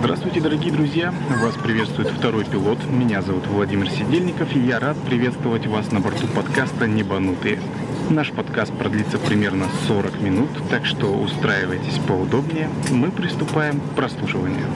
Здравствуйте, дорогие друзья! Вас приветствует второй пилот. Меня зовут Владимир Сидельников, и я рад приветствовать вас на борту подкаста «Небанутые». Наш подкаст продлится примерно 40 минут, так что устраивайтесь поудобнее. Мы приступаем к прослушиванию.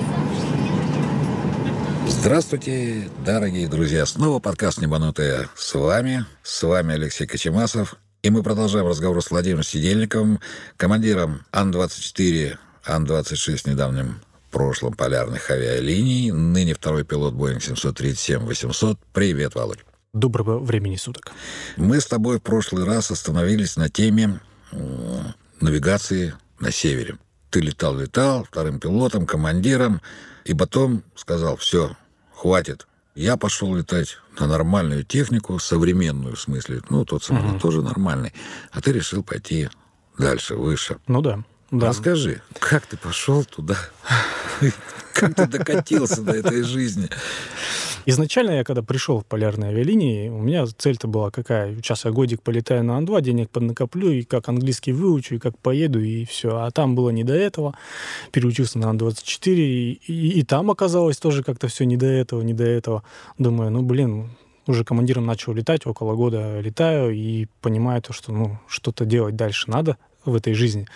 Здравствуйте, дорогие друзья! Снова подкаст «Небанутые» с вами. С вами Алексей Кочемасов. И мы продолжаем разговор с Владимиром Сидельниковым, командиром Ан-24, Ан-26 недавним прошлом полярных авиалиний, ныне второй пилот Boeing 737-800. Привет, Володь. Доброго времени суток. Мы с тобой в прошлый раз остановились на теме навигации на севере. Ты летал-летал вторым пилотом, командиром, и потом сказал, все, хватит. Я пошел летать на нормальную технику, современную в смысле, ну, тот самолет угу. тоже нормальный, а ты решил пойти дальше, выше. Ну да. Да. Расскажи, как ты пошел туда? Как ты докатился до этой жизни? Изначально я, когда пришел в полярные авиалинии, у меня цель-то была какая? Сейчас я годик полетаю на Ан-2, денег поднакоплю, и как английский выучу, и как поеду, и все. А там было не до этого. Переучился на Ан-24, и, и, и там оказалось тоже как-то все не до этого, не до этого. Думаю, ну, блин, уже командиром начал летать, около года летаю, и понимаю то, что ну, что-то делать дальше надо в этой жизни.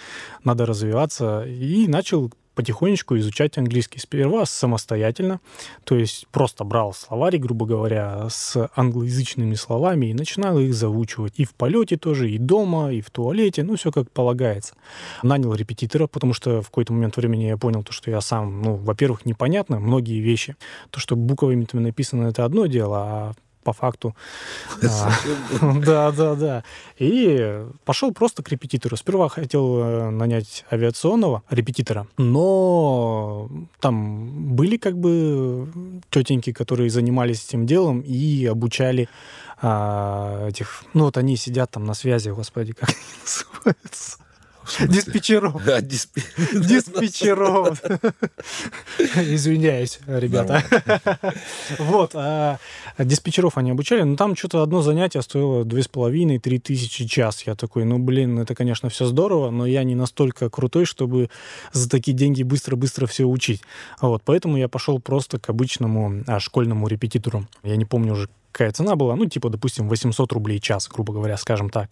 Надо развиваться. И начал потихонечку изучать английский. Сперва самостоятельно, то есть просто брал словарик, грубо говоря, с англоязычными словами и начинал их заучивать. И в полете тоже, и дома, и в туалете, ну, все как полагается. Нанял репетитора, потому что в какой-то момент времени я понял, то, что я сам, ну, во-первых, непонятно многие вещи. То, что буквами написано, это одно дело, а по факту. А, да, да, да. И пошел просто к репетитору. Сперва хотел э, нанять авиационного репетитора, но там были как бы тетеньки, которые занимались этим делом и обучали а, этих... Ну вот они сидят там на связи, господи, как они называются? Диспетчеров. Диспетчеров. Извиняюсь, ребята. Вот. А диспетчеров они обучали, но там что-то одно занятие стоило две с половиной, три тысячи час. Я такой, ну, блин, это, конечно, все здорово, но я не настолько крутой, чтобы за такие деньги быстро-быстро все учить. Вот. Поэтому я пошел просто к обычному а, школьному репетитору. Я не помню уже, какая цена была, ну, типа, допустим, 800 рублей час, грубо говоря, скажем так.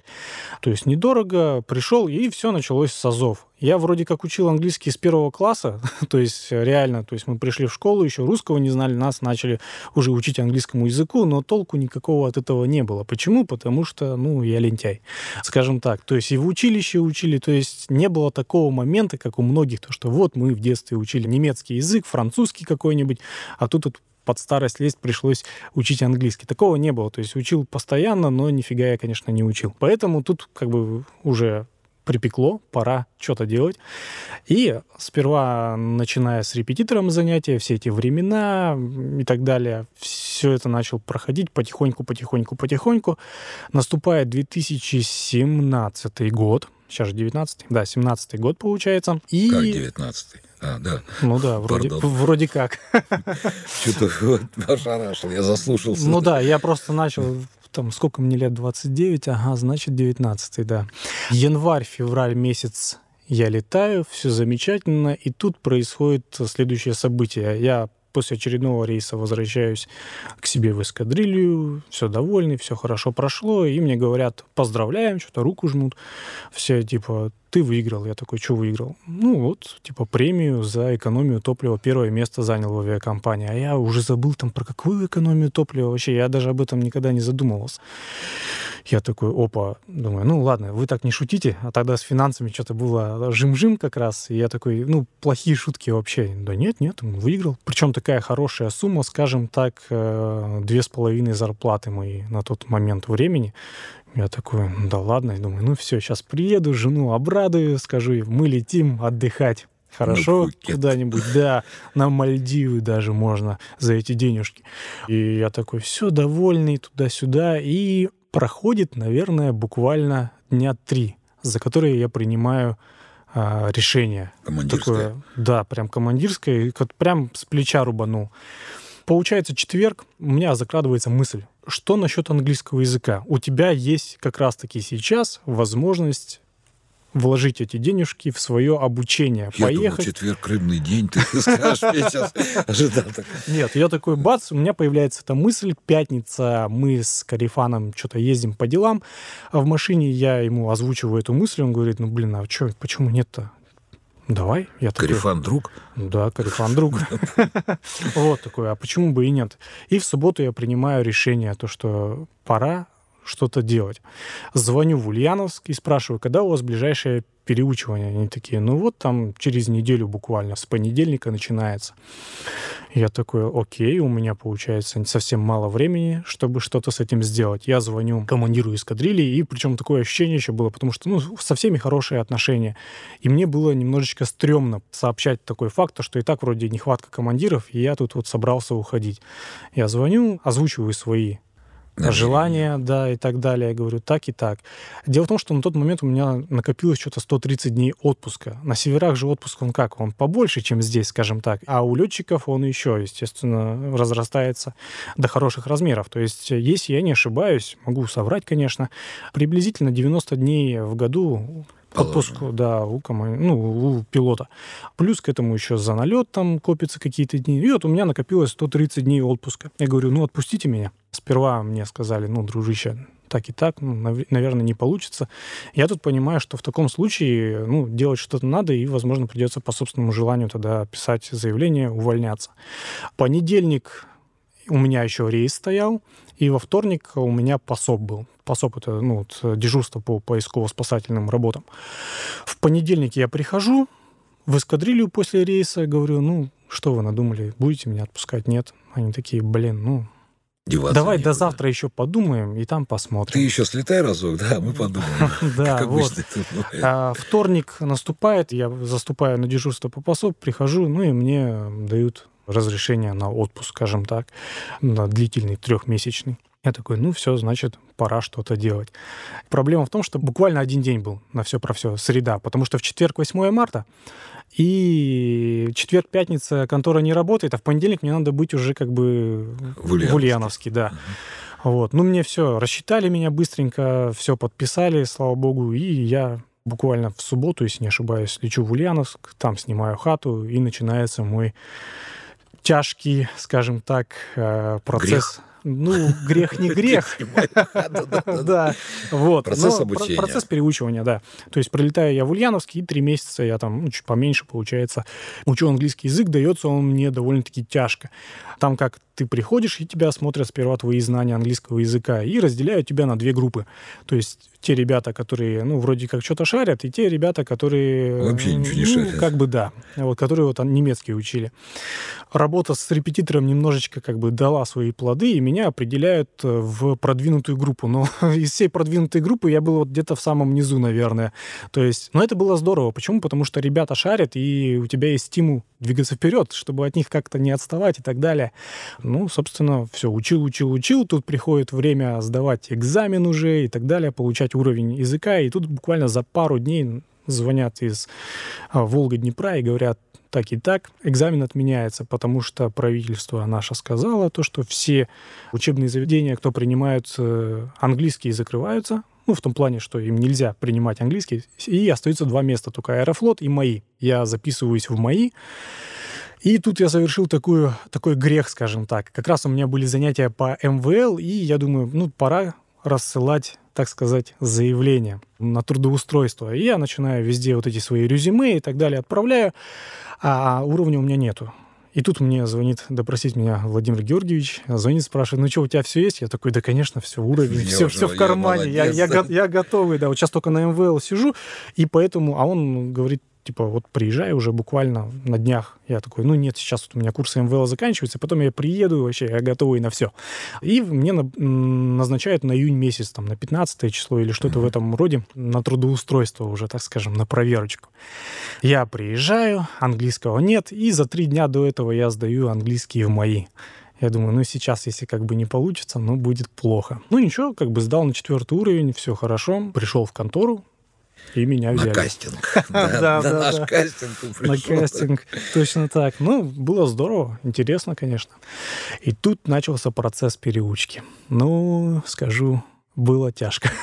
То есть недорого, пришел, и все началось с АЗОВ. Я вроде как учил английский с первого класса, то есть реально, то есть мы пришли в школу, еще русского не знали, нас начали уже учить английскому языку, но толку никакого от этого не было. Почему? Потому что, ну, я лентяй, скажем так. То есть и в училище учили, то есть не было такого момента, как у многих, то что вот мы в детстве учили немецкий язык, французский какой-нибудь, а тут под старость лезть пришлось учить английский. Такого не было. То есть учил постоянно, но нифига я, конечно, не учил. Поэтому тут как бы уже припекло, пора что-то делать. И сперва, начиная с репетитором занятия, все эти времена и так далее, все это начал проходить потихоньку, потихоньку, потихоньку. Наступает 2017 год, сейчас же 19 да, 17 год получается. И... Как 19 а, да. Ну да, вроде, вроде как. Что-то вот ошарашил, я заслушался. Ну да, я просто начал там, сколько мне лет, 29, ага, значит, 19 да. Январь-февраль месяц я летаю, все замечательно, и тут происходит следующее событие. Я после очередного рейса возвращаюсь к себе в эскадрилью, все довольны, все хорошо прошло, и мне говорят, поздравляем, что-то руку жмут, все типа, ты выиграл. Я такой, что выиграл? Ну вот, типа премию за экономию топлива первое место занял в авиакомпании. А я уже забыл там про какую экономию топлива вообще. Я даже об этом никогда не задумывался. Я такой, опа, думаю, ну ладно, вы так не шутите. А тогда с финансами что-то было жим-жим как раз. И я такой, ну, плохие шутки вообще. Да нет, нет, выиграл. Причем такая хорошая сумма, скажем так, э, две с половиной зарплаты мои на тот момент времени. Я такой, да ладно, я думаю, ну все, сейчас приеду, жену обрадую, скажу, мы летим отдыхать. Хорошо, куда-нибудь, да, на Мальдивы даже можно за эти денежки. И я такой, все, довольный, туда-сюда. И проходит, наверное, буквально дня три, за которые я принимаю а, решение. Командирское? Такое, да, прям командирское, прям с плеча рубанул. Получается четверг, у меня закрадывается мысль, что насчет английского языка? У тебя есть как раз-таки сейчас возможность вложить эти денежки в свое обучение. Я поехать. думал, четверг рыбный день, ты скажешь, я сейчас ожидал. Нет, я такой, бац, у меня появляется эта мысль, пятница, мы с Карифаном что-то ездим по делам, а в машине я ему озвучиваю эту мысль, он говорит, ну, блин, а что, почему нет-то? Давай. Я такой, Карифан друг. Да, Карифан друг. Вот такой, а почему бы и нет? И в субботу я принимаю решение, то, что пора что-то делать. Звоню в Ульяновск и спрашиваю, когда у вас ближайшее переучивание? Они такие, ну вот там через неделю буквально, с понедельника начинается. Я такой, окей, у меня получается совсем мало времени, чтобы что-то с этим сделать. Я звоню командиру эскадрильи, и причем такое ощущение еще было, потому что ну, со всеми хорошие отношения. И мне было немножечко стрёмно сообщать такой факт, что и так вроде нехватка командиров, и я тут вот собрался уходить. Я звоню, озвучиваю свои Намерение. желания, да, и так далее. Я говорю, так и так. Дело в том, что на тот момент у меня накопилось что-то 130 дней отпуска. На северах же отпуск, он как? Он побольше, чем здесь, скажем так. А у летчиков он еще, естественно, разрастается до хороших размеров. То есть, если я не ошибаюсь, могу соврать, конечно, приблизительно 90 дней в году отпуску, да, у, коман- ну, у пилота. Плюс к этому еще за налет там копятся какие-то дни. И вот у меня накопилось 130 дней отпуска. Я говорю, ну, отпустите меня. Сперва мне сказали, ну, дружище, так и так, ну, нав- наверное, не получится. Я тут понимаю, что в таком случае, ну, делать что-то надо, и, возможно, придется по собственному желанию тогда писать заявление, увольняться. Понедельник у меня еще рейс стоял, и во вторник у меня пособ был. Пособ — это ну, вот, дежурство по поисково-спасательным работам. В понедельник я прихожу в эскадрилью после рейса, говорю, ну, что вы надумали, будете меня отпускать? Нет. Они такие, блин, ну, Деваться давай до завтра еще подумаем, и там посмотрим. Ты еще слетай разок, да, мы подумаем. Да, вот. А вторник наступает, я заступаю на дежурство по пособ, прихожу, ну и мне дают разрешение на отпуск, скажем так, на длительный трехмесячный. Я такой, ну все, значит, пора что-то делать. Проблема в том, что буквально один день был на все про все, среда, потому что в четверг 8 марта, и четверг, пятница контора не работает, а в понедельник мне надо быть уже как бы В Ульяновске. в Ульяновске, да. Вот. Ну, мне все, рассчитали меня быстренько, все подписали, слава богу, и я буквально в субботу, если не ошибаюсь, лечу в Ульяновск, там снимаю хату, и начинается мой тяжкий, скажем так, э, процесс. Ну, грех не грех. Да, вот. Процесс обучения. Процесс переучивания, да. То есть прилетаю я в Ульяновск, и три месяца я там, ну, чуть поменьше, получается, учу английский язык, дается он мне довольно-таки тяжко. Там как ты приходишь, и тебя смотрят сперва твои знания английского языка и разделяют тебя на две группы. То есть те ребята, которые, ну, вроде как что-то шарят, и те ребята, которые... Вообще ничего не ну, шарят. как бы да. Вот, которые вот немецкий учили. Работа с репетитором немножечко как бы дала свои плоды, и меня определяют э, в продвинутую группу. Но из всей продвинутой группы я был вот где-то в самом низу, наверное. То есть, но это было здорово. Почему? Потому что ребята шарят, и у тебя есть стимул двигаться вперед, чтобы от них как-то не отставать и так далее. Ну, собственно, все, учил, учил, учил. Тут приходит время сдавать экзамен уже и так далее, получать уровень языка. И тут буквально за пару дней звонят из а, Волга-Днепра и говорят, так и так, экзамен отменяется, потому что правительство наше сказало то, что все учебные заведения, кто принимают э, английские, закрываются, ну, в том плане, что им нельзя принимать английский, и остаются два места, только Аэрофлот и МАИ. Я записываюсь в МАИ, и тут я совершил такую, такой грех, скажем так. Как раз у меня были занятия по МВЛ, и я думаю, ну, пора рассылать так сказать, заявление на трудоустройство. И я начинаю везде вот эти свои резюме и так далее отправляю, а уровня у меня нету. И тут мне звонит допросить меня Владимир Георгиевич, звонит, спрашивает, ну что, у тебя все есть? Я такой, да, конечно, все, уровень, Я все, уже- все в я кармане, я, я, го- я готовый, да, вот сейчас только на МВЛ сижу, и поэтому, а он говорит, типа, вот приезжай уже буквально на днях. Я такой, ну нет, сейчас вот у меня курсы МВЛ заканчиваются, потом я приеду, вообще, я готовый на все. И мне на- назначают на июнь месяц, там, на 15 число или что-то в этом роде, на трудоустройство уже, так скажем, на проверочку. Я приезжаю, английского нет, и за три дня до этого я сдаю английский в мои. Я думаю, ну сейчас, если как бы не получится, ну будет плохо. Ну ничего, как бы сдал на четвертый уровень, все хорошо. Пришел в контору, и меня На взяли. кастинг. Да, Да, да, на кастинг На кастинг, точно так. Ну, было здорово, интересно, конечно. И тут начался процесс переучки. Ну, скажу, было тяжко.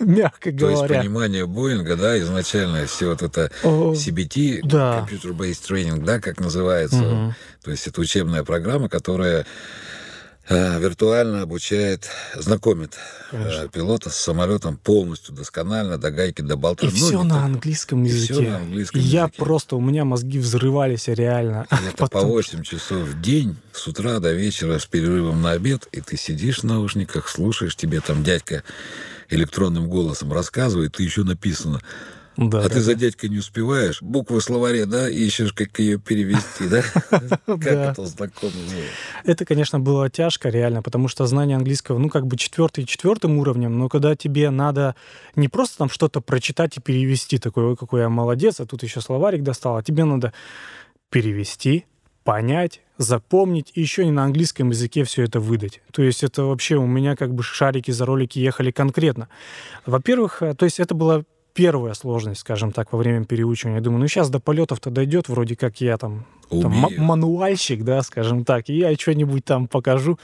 мягко говоря. То есть понимание Боинга, да, изначально все вот это CBT, да. Computer-Based Training, да, как называется. Мгм. То есть это учебная программа, которая виртуально обучает, знакомит Конечно. пилота с самолетом полностью, досконально, до гайки, до болта. И Ну, все на так. английском И языке. всё на английском И я языке. просто, у меня мозги взрывались реально. Это по Потом- 8 часов в день, с утра до вечера, с перерывом на обед, и ты сидишь в наушниках, слушаешь, тебе там дядька электронным голосом рассказывает, ты еще написано. Да, а да, ты за дядькой не успеваешь, буквы в словаре, да, ищешь, как ее перевести, да? Как это знакомо было. Это, конечно, было тяжко, реально, потому что знание английского, ну, как бы четвертый четвертым уровнем, но когда тебе надо не просто там что-то прочитать и перевести, такой, ой, какой я молодец, а тут еще словарик достал, а тебе надо перевести, понять, запомнить и еще не на английском языке все это выдать. То есть это вообще у меня как бы шарики за ролики ехали конкретно. Во-первых, э, то есть это была первая сложность, скажем так, во время переучивания. Я думаю, ну сейчас до полетов-то дойдет, вроде как я там, там мануальщик, да, скажем так, и я что-нибудь там покажу,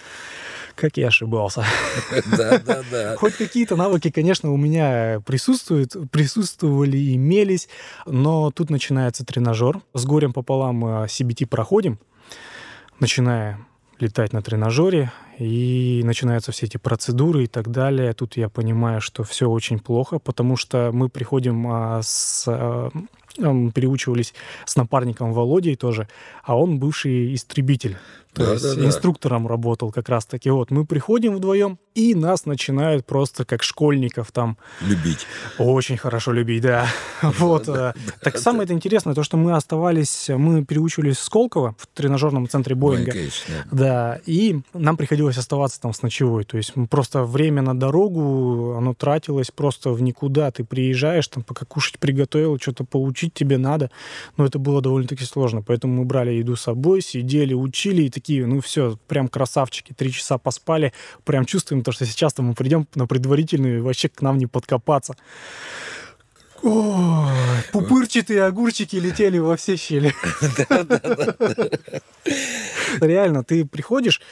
как я ошибался. Да, да, да. Хоть какие-то навыки, конечно, у меня присутствуют, присутствовали, имелись, но тут начинается тренажер. С горем пополам мы CBT проходим, начиная летать на тренажере, и начинаются все эти процедуры и так далее. Тут я понимаю, что все очень плохо, потому что мы приходим а, с... переучивались с напарником Володей тоже, а он бывший истребитель. То Да, есть да, да. инструктором работал как раз-таки. Вот мы приходим вдвоем, и нас начинают просто как школьников там Любить. очень хорошо любить, да. Вот. э, Так самое это интересное, то, что мы оставались, мы переучивались в Сколково, в тренажерном центре Боинга. Боинг Эйч, да. Да, и нам приходилось оставаться там с ночевой. То есть просто время на дорогу, оно тратилось просто в никуда. Ты приезжаешь, там пока кушать приготовил, что-то поучить тебе надо. Но это было довольно-таки сложно. Поэтому мы брали еду с собой, сидели, учили и такие, ну все, прям красавчики. Три часа поспали, прям чувствуем то, что сейчас-то мы придем на предварительную и вообще к нам не подкопаться. Ой, пупырчатые огурчики летели во все щели. Реально, ты приходишь,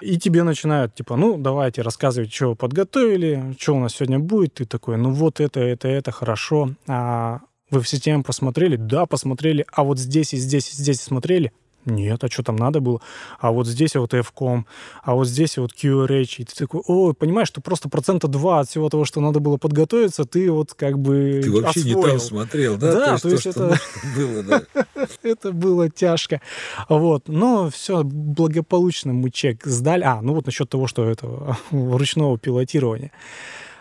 и тебе начинают, типа, ну, давайте рассказывать, что вы подготовили, что у нас сегодня будет. Ты такой, ну, вот это, это, это, хорошо. А вы в систему посмотрели? Да, посмотрели. А вот здесь и здесь и здесь смотрели? Нет, а что там надо было? А вот здесь вот FCOM, а вот здесь вот QRH. И ты такой, о, понимаешь, что просто процента 2 от всего того, что надо было подготовиться, ты вот как бы Ты вообще не освоил. там смотрел, да? Да, то есть то, что это- нужно было, да. Это было тяжко. Вот. Но все благополучно мы чек сдали. А, ну вот насчет того, что это ручного пилотирования.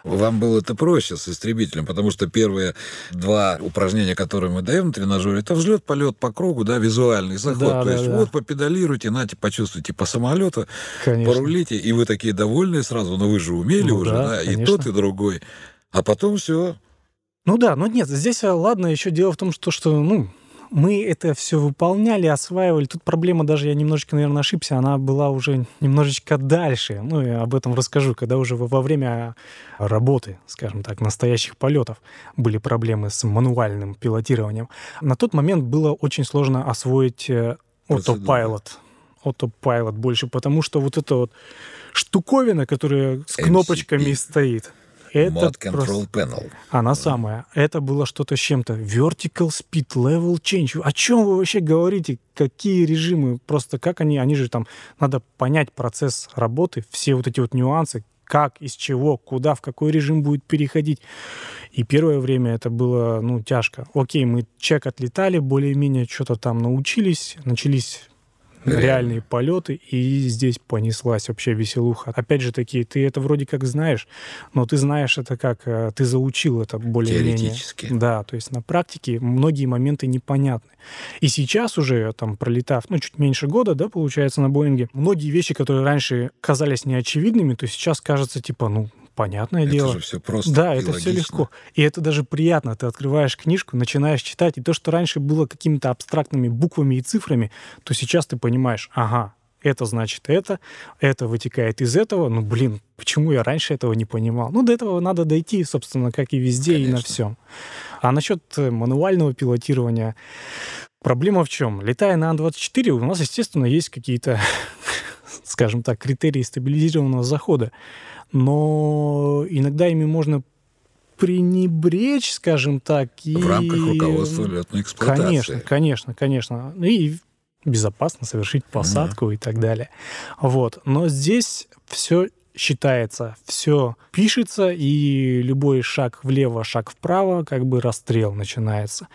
Вам было это проще с истребителем, потому что первые два упражнения, которые мы даем на тренажере, это взлет, полет по кругу, да, визуальный заход. Да, То да, есть да. вот попедалируйте, нате, почувствуйте по самолету, Конечно. порулите, и вы такие довольные сразу, но вы же умели Ну уже, да, да, и тот, и другой. А потом все. Ну да, но нет, здесь, а, ладно, еще дело в том, что, что ну, мы это все выполняли, осваивали. Тут проблема даже, я немножечко, наверное, ошибся, она была уже немножечко дальше. Ну, я об этом расскажу, когда уже во, время работы, скажем так, настоящих полетов были проблемы с мануальным пилотированием. На тот момент было очень сложно освоить э, автопайлот. Autopilot больше, потому что вот эта вот штуковина, которая с MCP. кнопочками стоит, это Mod просто... Control Panel. Она самая. Это было что-то с чем-то. Vertical speed, level change. О чем вы вообще говорите? Какие режимы? Просто как они? Они же там... Надо понять процесс работы, все вот эти вот нюансы, как, из чего, куда, в какой режим будет переходить. И первое время это было, ну, тяжко. Окей, мы чек отлетали, более-менее что-то там научились, начались. Реальные полеты, и здесь понеслась вообще веселуха. Опять же таки, ты это вроде как знаешь, но ты знаешь это как, э, ты заучил это более-менее. Теоретически. Да, то есть на практике многие моменты непонятны. И сейчас уже, там, пролетав, ну, чуть меньше года, да, получается, на Боинге, многие вещи, которые раньше казались неочевидными, то сейчас кажется, типа, ну, понятное Это дело. же все просто. Да, это все логично. легко. И это даже приятно. Ты открываешь книжку, начинаешь читать, и то, что раньше было какими-то абстрактными буквами и цифрами, то сейчас ты понимаешь, ага, это значит это, это вытекает из этого. Ну, блин, почему я раньше этого не понимал? Ну, до этого надо дойти, собственно, как и везде, и на Конечно. всем. А насчет э, мануального пилотирования, проблема в чем? Летая на Ан-24, у нас, естественно, есть какие-то, скажем так, критерии стабилизированного захода. Но иногда ими можно пренебречь, скажем так. И... В рамках руководства летной эксплуатации. Конечно, конечно, конечно. Ну И безопасно совершить посадку mm-hmm. и так далее. Вот. Но здесь все считается, все пишется, и любой шаг влево, шаг вправо, как бы расстрел начинается.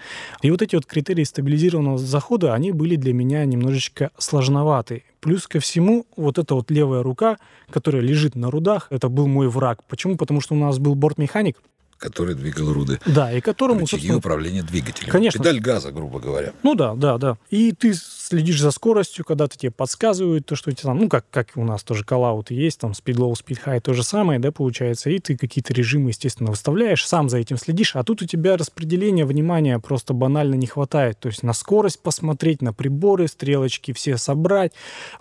И вот эти вот критерии стабилизированного захода, они были для меня немножечко сложноваты. Плюс ко всему, вот эта вот левая рука, которая лежит на рудах, это был мой враг. Почему? Потому что у нас был бортмеханик, который двигал руды. Да, и которому, Рычаги управления двигателем. Конечно. Педаль газа, грубо говоря. Ну да, да, да. И ты следишь за скоростью, когда-то тебе подсказывают то, что тебе там, ну, как, как у нас тоже коллауты есть, там, speed low, speed high, то же самое, да, получается, и ты какие-то режимы, естественно, выставляешь, сам за этим следишь, а тут у тебя распределения внимания просто банально не хватает, то есть на скорость посмотреть, на приборы, стрелочки все собрать,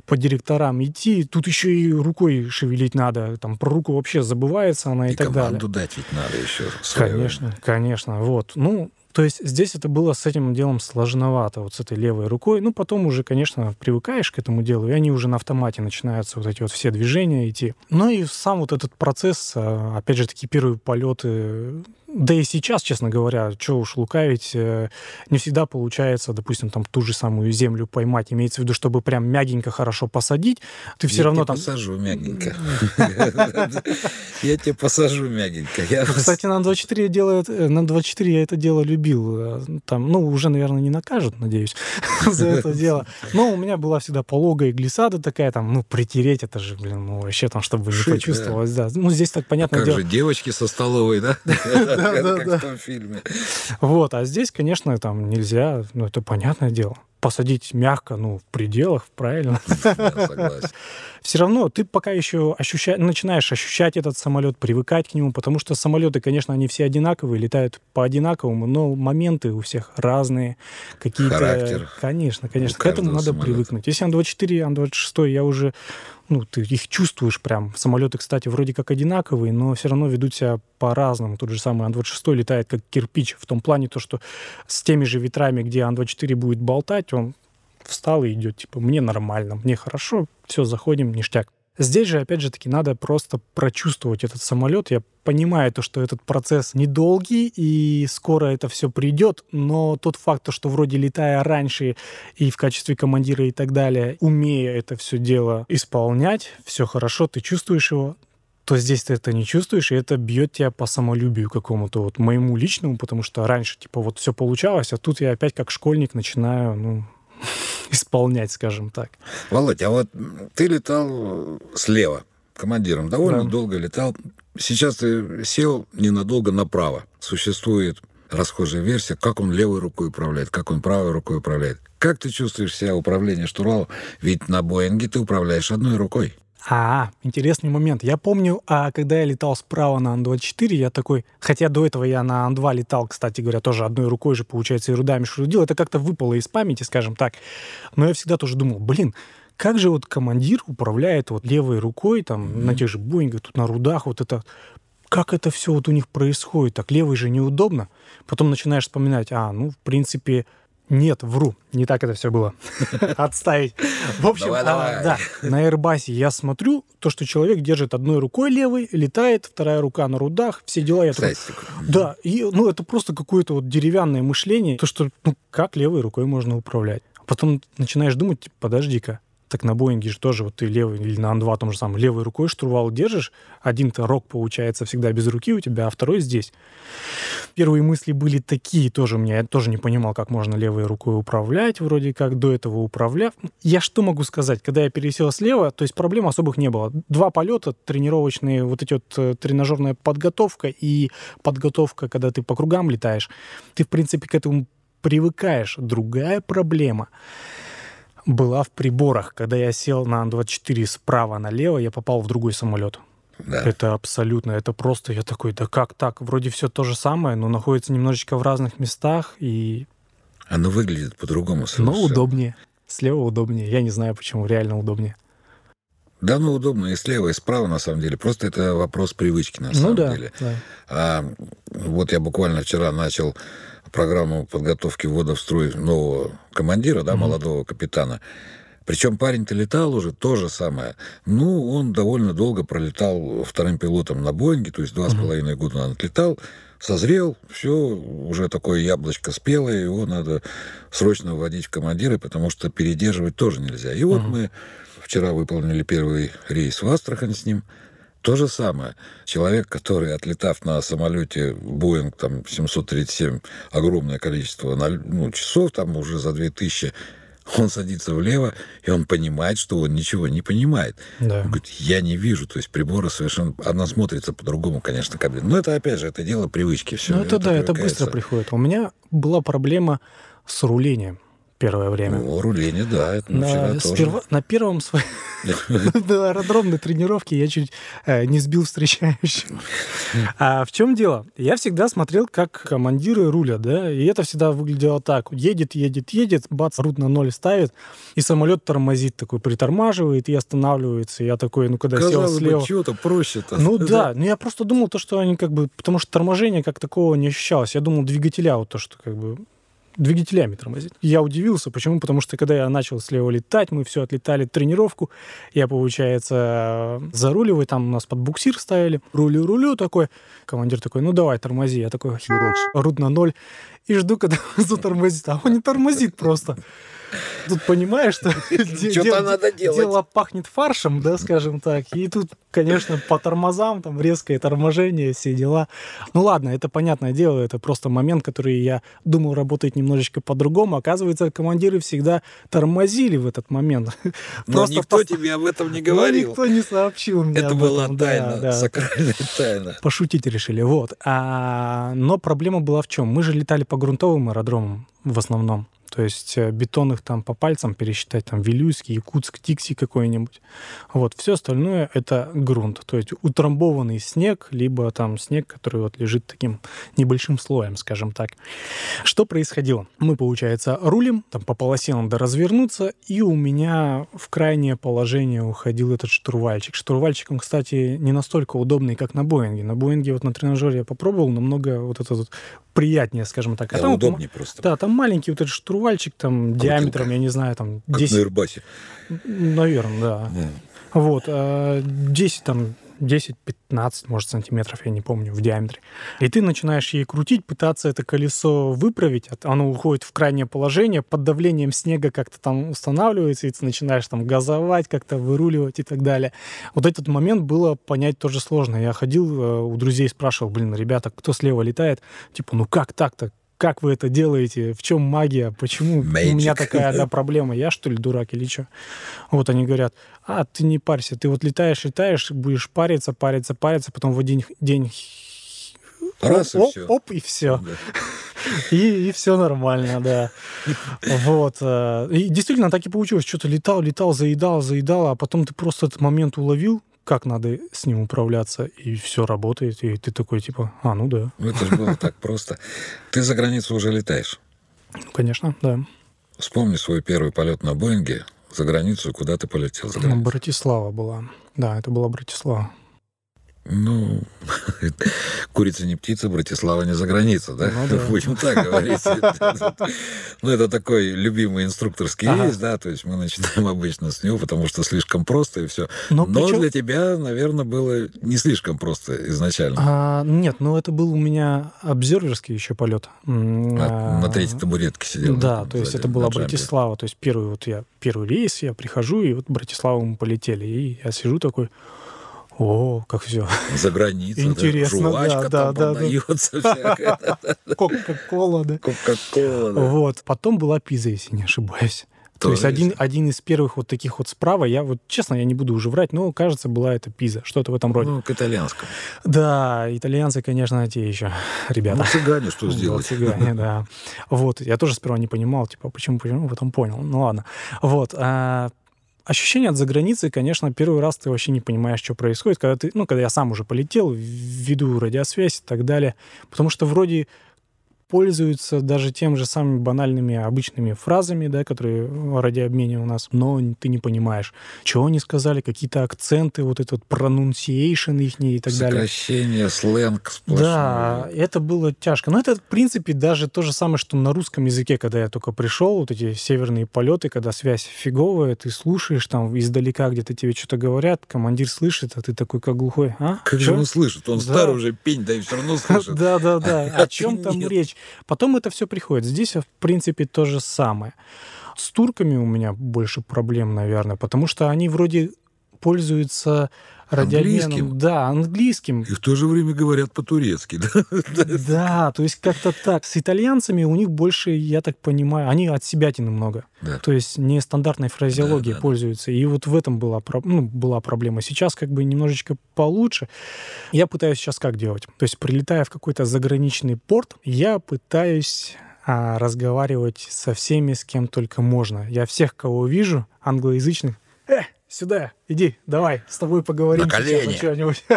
по директорам идти, тут еще и рукой шевелить надо, там, про руку вообще забывается она и, и так далее. команду дать ведь надо еще. Конечно, время. конечно, вот, ну, то есть здесь это было с этим делом сложновато, вот с этой левой рукой. Ну, потом уже, конечно, привыкаешь к этому делу, и они уже на автомате начинаются вот эти вот все движения идти. Ну и сам вот этот процесс, а, опять же, такие первые полеты да и сейчас, честно говоря, что уж лукавить, э, не всегда получается, допустим, там ту же самую землю поймать. Имеется в виду, чтобы прям мягенько хорошо посадить. Ты все равно там... посажу мягенько. Я тебе посажу мягенько. Кстати, на 24 делает, э, на 24 я это дело любил. Э, там, ну, уже, наверное, не накажут, надеюсь, за это дело. Но у меня была всегда пологая глиссада такая, там, ну, притереть это же, блин, ну, вообще там, чтобы не почувствовалось, да. Ну, здесь так понятно Как же девочки со столовой, да? как в том фильме. Вот, а здесь, конечно, там нельзя, ну, это понятное дело. Посадить мягко, ну, в пределах, правильно. согласен. Все равно ты пока еще начинаешь ощущать этот самолет, привыкать к нему, потому что самолеты, конечно, они все одинаковые, летают по одинаковому, но моменты у всех разные. Какие-то... Характер. Конечно, конечно. К этому надо самолета. привыкнуть. Если Ан-24, Ан-26, я уже ну, ты их чувствуешь прям. Самолеты, кстати, вроде как одинаковые, но все равно ведут себя по-разному. Тот же самый Ан-26 летает как кирпич в том плане, то, что с теми же ветрами, где Ан-24 будет болтать, он встал и идет, типа, мне нормально, мне хорошо, все, заходим, ништяк. Здесь же, опять же таки, надо просто прочувствовать этот самолет. Я понимаю то, что этот процесс недолгий, и скоро это все придет, но тот факт, что вроде летая раньше и в качестве командира и так далее, умея это все дело исполнять, все хорошо, ты чувствуешь его, то здесь ты это не чувствуешь, и это бьет тебя по самолюбию какому-то вот моему личному, потому что раньше, типа, вот все получалось, а тут я опять как школьник начинаю, ну, исполнять, скажем так. Володь, а вот ты летал слева командиром, довольно да. долго летал. Сейчас ты сел ненадолго направо. Существует расхожая версия, как он левой рукой управляет, как он правой рукой управляет. Как ты чувствуешь себя управление штурвалом? Ведь на Боинге ты управляешь одной рукой. А, интересный момент. Я помню, а когда я летал справа на Ан-24, я такой... Хотя до этого я на Ан-2 летал, кстати говоря, тоже одной рукой же, получается, и рудами шрудил. Это как-то выпало из памяти, скажем так. Но я всегда тоже думал, блин, как же вот командир управляет вот левой рукой, там, mm-hmm. на тех же Боингах, тут на рудах, вот это... Как это все вот у них происходит? Так левой же неудобно. Потом начинаешь вспоминать, а, ну, в принципе, нет, вру. Не так это все было. Отставить. В общем, давай, давай. А, да, на Airbus я смотрю, то, что человек держит одной рукой левой, летает, вторая рука на рудах, все дела. Я такой, да, и, ну, это просто какое-то вот деревянное мышление, то, что, ну, как левой рукой можно управлять. А потом начинаешь думать, подожди-ка, так на Боинге же тоже вот ты левый или на Ан-2 том же самом левой рукой штурвал держишь. Один-то рок получается всегда без руки у тебя, а второй здесь. Первые мысли были такие тоже у меня. Я тоже не понимал, как можно левой рукой управлять, вроде как до этого управляв. Я что могу сказать? Когда я пересел слева, то есть проблем особых не было. Два полета тренировочные, вот эти вот э, тренажерная подготовка и подготовка, когда ты по кругам летаешь. Ты, в принципе, к этому привыкаешь. Другая проблема — была в приборах. Когда я сел на Ан-24 справа налево, я попал в другой самолет. Да. Это абсолютно, это просто, я такой, да как так? Вроде все то же самое, но находится немножечко в разных местах, и... Оно выглядит по-другому совершенно. Но удобнее. Слева удобнее. Я не знаю, почему. Реально удобнее. Да, ну удобно и слева, и справа, на самом деле. Просто это вопрос привычки, на ну, самом да, деле. Да. А, вот я буквально вчера начал программу подготовки ввода в строй нового командира, да, mm-hmm. молодого капитана. Причем парень-то летал уже то же самое. Ну, он довольно долго пролетал вторым пилотом на Боинге, то есть два с половиной года он отлетал. созрел, все, уже такое яблочко спелое, его надо срочно вводить в командиры, потому что передерживать тоже нельзя. И вот угу. мы вчера выполнили первый рейс в Астрахань с ним. То же самое. Человек, который, отлетав на самолете Боинг там, 737, огромное количество ну, часов, там уже за 2000, он садится влево, и он понимает, что он ничего не понимает. Да. Он говорит, я не вижу. То есть приборы совершенно... Она смотрится по-другому, конечно, кабина. Но это, опять же, это дело привычки. Все, ну, это, это да, это быстро приходит. У меня была проблема с рулением первое время. О, руление, да, это на, сперва, тоже. На первом своем на аэродромной тренировке я чуть э, не сбил встречающих. А в чем дело? Я всегда смотрел, как командиры рулят, да, и это всегда выглядело так. Едет, едет, едет, бац, рут на ноль ставит, и самолет тормозит такой, притормаживает и останавливается. И я такой, ну, когда Казалось сел слева... бы, чего-то проще-то. Ну да, но я просто думал то, что они как бы... Потому что торможения как такого не ощущалось. Я думал, двигателя вот то, что как бы двигателями тормозить. Я удивился. Почему? Потому что когда я начал слева летать, мы все отлетали тренировку. Я, получается, заруливаю, там у нас под буксир ставили. Рулю-рулю такой. Командир такой, ну давай, тормози. Я такой, рут на ноль. И жду, когда затормозит. А он не тормозит просто. Тут понимаешь, что что-то надо делать. Дело пахнет фаршем, да, скажем так. И тут, конечно, по тормозам, там резкое торможение, все дела. Ну ладно, это понятное дело, это просто момент, который я думал работает немножечко по-другому. Оказывается, командиры всегда тормозили в этот момент. Но просто никто пост... тебе об этом не говорил. Но никто не сообщил мне Это была этом. тайна, да, сакральная тайна. Пошутить решили, вот. А... Но проблема была в чем? Мы же летали по грунтовым аэродромам в основном. То есть э, бетонных там по пальцам пересчитать, там Вилюйский, Якутск, Тикси какой-нибудь. Вот, все остальное это грунт. То есть утрамбованный снег, либо там снег, который вот лежит таким небольшим слоем, скажем так. Что происходило? Мы, получается, рулим, там по полосе надо развернуться, и у меня в крайнее положение уходил этот штурвальчик. Штурвальчиком, кстати, не настолько удобный, как на Боинге. На Боинге вот на тренажере я попробовал, намного вот этот вот приятнее, скажем так. А да, там удобнее просто. Да, там маленький вот этот штурвальчик, там Крутилка. диаметром, я не знаю, там 10... Как на Ирбасе. Наверное, да. да. Вот, 10 а, там 10-15, может, сантиметров, я не помню, в диаметре. И ты начинаешь ей крутить, пытаться это колесо выправить, оно уходит в крайнее положение, под давлением снега как-то там устанавливается, и ты начинаешь там газовать, как-то выруливать и так далее. Вот этот момент было понять тоже сложно. Я ходил э, у друзей, спрашивал, блин, ребята, кто слева летает? Типа, ну как так-то? Как вы это делаете, в чем магия, почему Magic. у меня такая да, проблема, я что ли дурак или что? Вот они говорят, а, ты не парься, ты вот летаешь, летаешь, будешь париться, париться, париться, потом в один день Раз оп, и все. Оп, и все. Да. И, и все нормально, да. Вот. Э, и действительно так и получилось. Что-то летал, летал, заедал, заедал, а потом ты просто этот момент уловил, как надо с ним управляться, и все работает, и ты такой, типа, а, ну да. Ну, это же было так просто. Ты за границу уже летаешь? Конечно, да. Вспомни свой первый полет на Боинге за границу, куда ты полетел за границу? Братислава была. Да, это была Братислава. Ну, курица не птица, Братислава не за граница, да? Ну, да. Будем так говорить. Ну, это такой любимый инструкторский рейс, да, то есть мы начинаем обычно с него, потому что слишком просто и все. Но, Но для тебя, наверное, было не слишком просто изначально. А, нет, ну это был у меня обзерверский еще полет. А, на третьей табуретке сидел. Да, то есть это была Братислава, то есть первый вот я, первый рейс, я прихожу, и вот Братиславу мы полетели, и я сижу такой, о, как все. За границей. Интересно, Жвачка да, там да, продается да. Кока-кола, да. Кока-кола, да. Вот. Потом была пиза, если не ошибаюсь. То, То есть один, один из первых вот таких вот справа, я вот, честно, я не буду уже врать, но, кажется, была это пиза, что-то в этом роде. Ну, к итальянскому. Да, итальянцы, конечно, те еще ребята. Ну, цыгане что сделать? цыгане, да. Вот, я тоже сперва не понимал, типа, почему, почему, потом понял. Ну, ладно. Вот, а ощущение от заграницы, конечно, первый раз ты вообще не понимаешь, что происходит, когда ты, ну, когда я сам уже полетел, ввиду радиосвязь и так далее, потому что вроде пользуются даже тем же самыми банальными обычными фразами, да, которые ради обмена у нас, но ты не понимаешь, что они сказали, какие-то акценты, вот этот pronunciation их и так далее. Сокращение, сленг сплошной. Да, это было тяжко. Но это, в принципе, даже то же самое, что на русском языке, когда я только пришел, вот эти северные полеты, когда связь фиговая, ты слушаешь там издалека где-то тебе что-то говорят, командир слышит, а ты такой как глухой. А? Как Чё? же он слышит? Он да. старый уже пень, да и все равно слышит. Да, да, да. О чем там речь? Потом это все приходит. Здесь, в принципе, то же самое. С турками у меня больше проблем, наверное, потому что они вроде пользуются Английским? Да, английским. И в то же время говорят по-турецки, да? Да, то есть как-то так. С итальянцами у них больше, я так понимаю, они от себя немного. Да. То есть нестандартной фразеологией да, да, пользуются. И вот в этом была, ну, была проблема. Сейчас как бы немножечко получше. Я пытаюсь сейчас как делать? То есть прилетая в какой-то заграничный порт, я пытаюсь а, разговаривать со всеми, с кем только можно. Я всех, кого вижу, англоязычных, э, сюда, иди, давай, с тобой поговорим. На колени.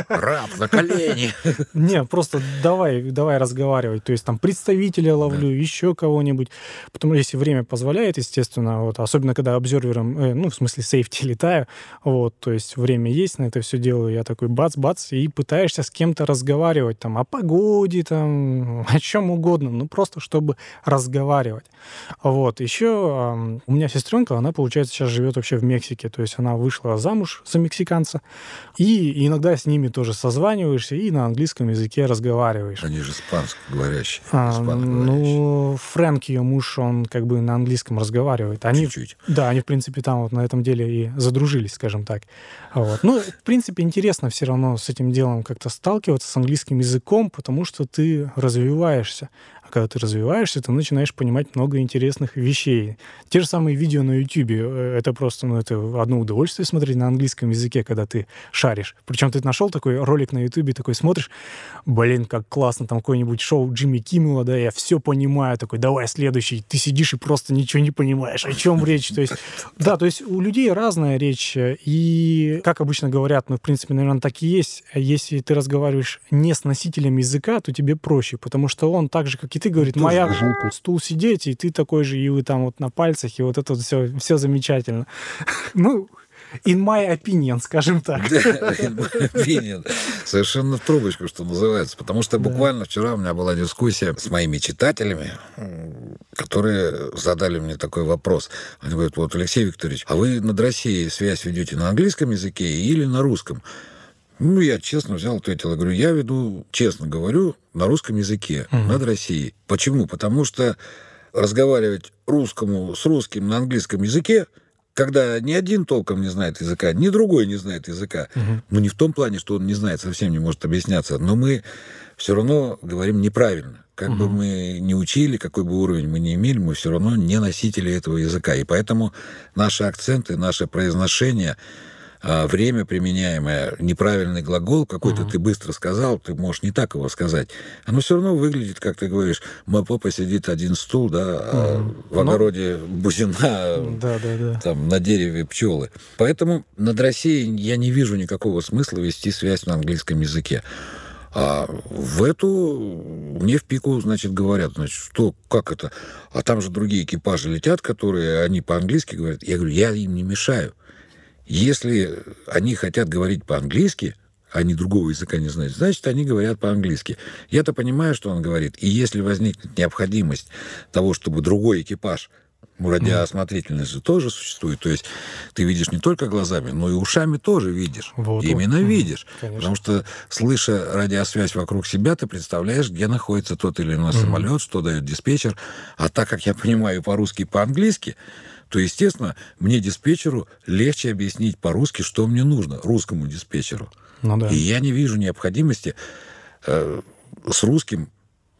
Раб, на колени. Не, просто давай, давай разговаривать. То есть там представителя ловлю, еще кого-нибудь. Потому что если время позволяет, естественно, вот, особенно когда обзорвером, э, ну, в смысле, сейфти летаю, вот, то есть время есть на это все делаю, я такой бац-бац, и пытаешься с кем-то разговаривать там о погоде, там, о чем угодно, ну, просто чтобы разговаривать. Вот, еще у меня сестренка, она, получается, сейчас живет вообще в Мексике, то есть она вышла замуж, замуж за мексиканца, и иногда с ними тоже созваниваешься и на английском языке разговариваешь. Они же испанско говорящие. А, ну, Фрэнк, ее муж, он как бы на английском разговаривает. Они, Чуть-чуть. Да, они, в принципе, там вот на этом деле и задружились, скажем так. Вот. Ну, в принципе, интересно все равно с этим делом как-то сталкиваться, с английским языком, потому что ты развиваешься. А когда ты развиваешься, ты начинаешь понимать много интересных вещей. Те же самые видео на YouTube, э, это просто, ну, это одно удовольствие смотреть на английском языке, когда ты шаришь. Причем ты нашел такой ролик на YouTube, такой смотришь, блин, как классно, там какое-нибудь шоу Джимми Киммела, да, я все понимаю, такой, давай следующий. Ты сидишь и просто ничего не понимаешь, о чем речь. То есть, да, то есть у людей разная речь, и, как обычно говорят, ну, в принципе, наверное, так и есть, если ты разговариваешь не с носителем языка, то тебе проще, потому что он так же, как и и ты, говорит, моя стул сидеть, и ты такой же, и вы там вот на пальцах, и вот это вот все, все замечательно. Ну, in my opinion, скажем так. Да, in my opinion. Совершенно в трубочку, что называется. Потому что буквально вчера у меня была дискуссия с моими читателями, которые задали мне такой вопрос. Они говорят, вот, Алексей Викторович, а вы над Россией связь ведете на английском языке или на русском? Ну, я честно взял, ответил. Я говорю, я веду, честно говорю, на русском языке угу. над Россией. Почему? Потому что разговаривать русскому с русским на английском языке, когда ни один толком не знает языка, ни другой не знает языка, угу. ну, не в том плане, что он не знает, совсем не может объясняться, но мы все равно говорим неправильно. Как угу. бы мы ни учили, какой бы уровень мы ни имели, мы все равно не носители этого языка. И поэтому наши акценты, наше произношение – время применяемое, неправильный глагол какой-то угу. ты быстро сказал, ты можешь не так его сказать. Оно все равно выглядит, как ты говоришь, мой папа сидит один стул, да, угу. а в ну, огороде Но... бузина, да, да, да. там на дереве пчелы. Поэтому над Россией я не вижу никакого смысла вести связь на английском языке. А в эту мне в пику, значит, говорят, значит, что, как это? А там же другие экипажи летят, которые, они по-английски говорят. Я говорю, я им не мешаю. Если они хотят говорить по-английски, а они другого языка не знают, значит, они говорят по-английски. Я-то понимаю, что он говорит. И если возникнет необходимость того, чтобы другой экипаж ну, радиоосмотрительность же тоже существует. То есть ты видишь не только глазами, но и ушами тоже видишь. Вот, Именно вот. видишь. Конечно. Потому что, слыша радиосвязь вокруг себя, ты представляешь, где находится тот или иной самолет, что дает диспетчер. А так как я понимаю по-русски и по-английски, то, естественно, мне диспетчеру легче объяснить по-русски, что мне нужно, русскому диспетчеру. Ну, да. И я не вижу необходимости э, с русским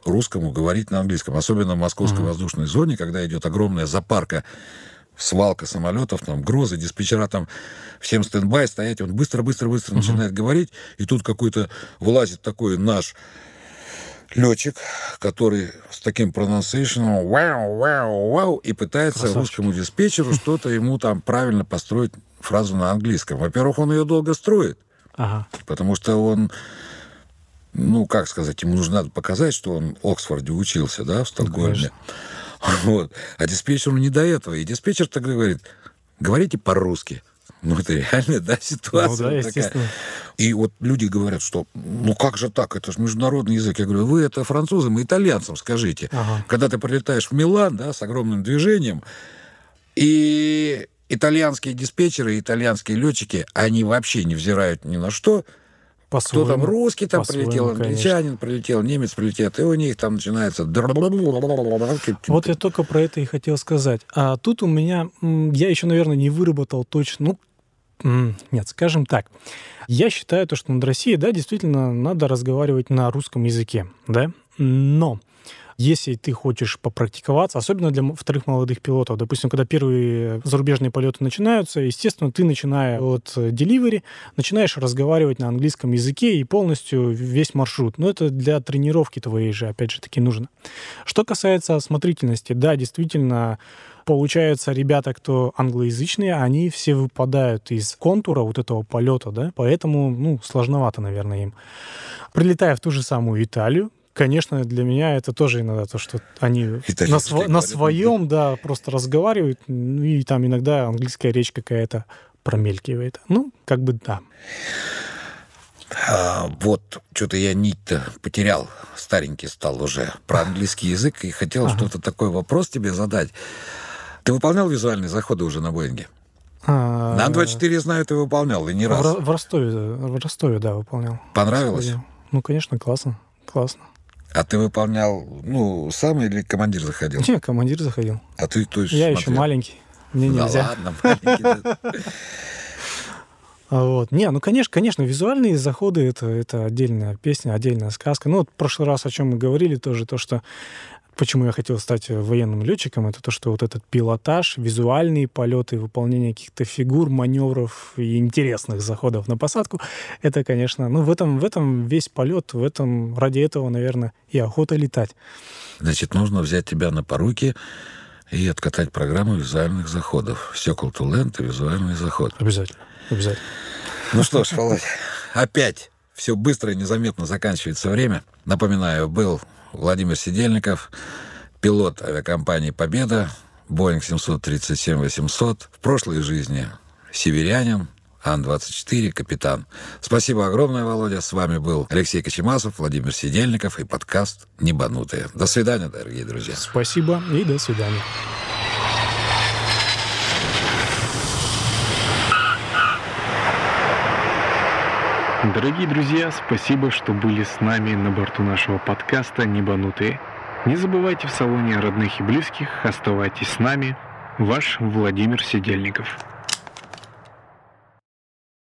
русскому говорить на английском, особенно в московской uh воздушной зоне, когда идет огромная запарка свалка самолетов, там, грозы, диспетчера там всем стендбай стоять, он быстро-быстро-быстро uh начинает говорить, и тут какой-то вылазит такой наш летчик, который с таким pronunciation вау, вау, вау, и пытается Красавчик. русскому диспетчеру что-то ему там правильно построить фразу на английском. Во-первых, он ее долго строит, ага. потому что он ну, как сказать, ему нужно надо показать, что он в Оксфорде учился, да, в Стокгольме. Вот. А диспетчеру не до этого. И диспетчер-то говорит, говорите по-русски. Ну, это реально, да, ситуация Ну да, такая. И вот люди говорят, что ну как же так, это же международный язык. Я говорю, вы это французам и итальянцам скажите. Ага. Когда ты прилетаешь в Милан, да, с огромным движением, и итальянские диспетчеры, итальянские летчики, они вообще не взирают ни на что. Кто там русский там прилетел, конечно. англичанин прилетел, немец прилетел, и у них там начинается... Вот я только про это и хотел сказать. А тут у меня, я еще, наверное, не выработал точно, ну, нет, скажем так. Я считаю то, что над Россией, да, действительно, надо разговаривать на русском языке, да, но если ты хочешь попрактиковаться, особенно для вторых молодых пилотов, допустим, когда первые зарубежные полеты начинаются, естественно, ты, начиная от э, delivery, начинаешь разговаривать на английском языке и полностью весь маршрут. Но это для тренировки твоей же, опять же таки, нужно. Что касается осмотрительности, да, действительно, получается, ребята, кто англоязычные, они все выпадают из контура вот этого полета, да, поэтому, ну, сложновато, наверное, им. Прилетая в ту же самую Италию, конечно, для меня это тоже иногда то, что они на, сво- на своем, да, просто разговаривают, ну, и там иногда английская речь какая-то промелькивает. Ну, как бы да. А, вот, что-то я нить-то потерял, старенький стал уже, про английский язык, и хотел Ага. что-то такой вопрос тебе задать. Ты выполнял визуальные заходы уже на Боинге? А, На Ан-24, я знаю, ты выполнял, и не в, раз. Ро- в Ростове, в Ростове, да, выполнял. Понравилось? Ну, конечно, классно, классно. А ты выполнял, ну, сам или командир заходил? Не, командир заходил. А ты, то есть, Я еще смотрел? маленький, мне Да нельзя. ладно, маленький. А Вот. Не, ну, конечно, конечно, визуальные заходы это, это отдельная песня, отдельная сказка. Ну, вот в прошлый раз, о чем мы говорили тоже, то, что почему я хотел стать военным летчиком, это то, что вот этот пилотаж, визуальные полеты, выполнение каких-то фигур, маневров и интересных заходов на посадку, это, конечно, ну, в этом, в этом весь полет, в этом, ради этого, наверное, и охота летать. Значит, нужно взять тебя на поруки и откатать программу визуальных заходов. Circle to Land и визуальный заход. Обязательно, обязательно. Ну что ж, Володь, опять все быстро и незаметно заканчивается время. Напоминаю, был Владимир Сидельников, пилот авиакомпании «Победа», Boeing 737-800, в прошлой жизни северянин, Ан-24, капитан. Спасибо огромное, Володя. С вами был Алексей Кочемасов, Владимир Сидельников и подкаст «Небанутые». До свидания, дорогие друзья. Спасибо и до свидания. Дорогие друзья, спасибо, что были с нами на борту нашего подкаста «Небанутые». Не забывайте в салоне родных и близких, оставайтесь с нами. Ваш Владимир Сидельников.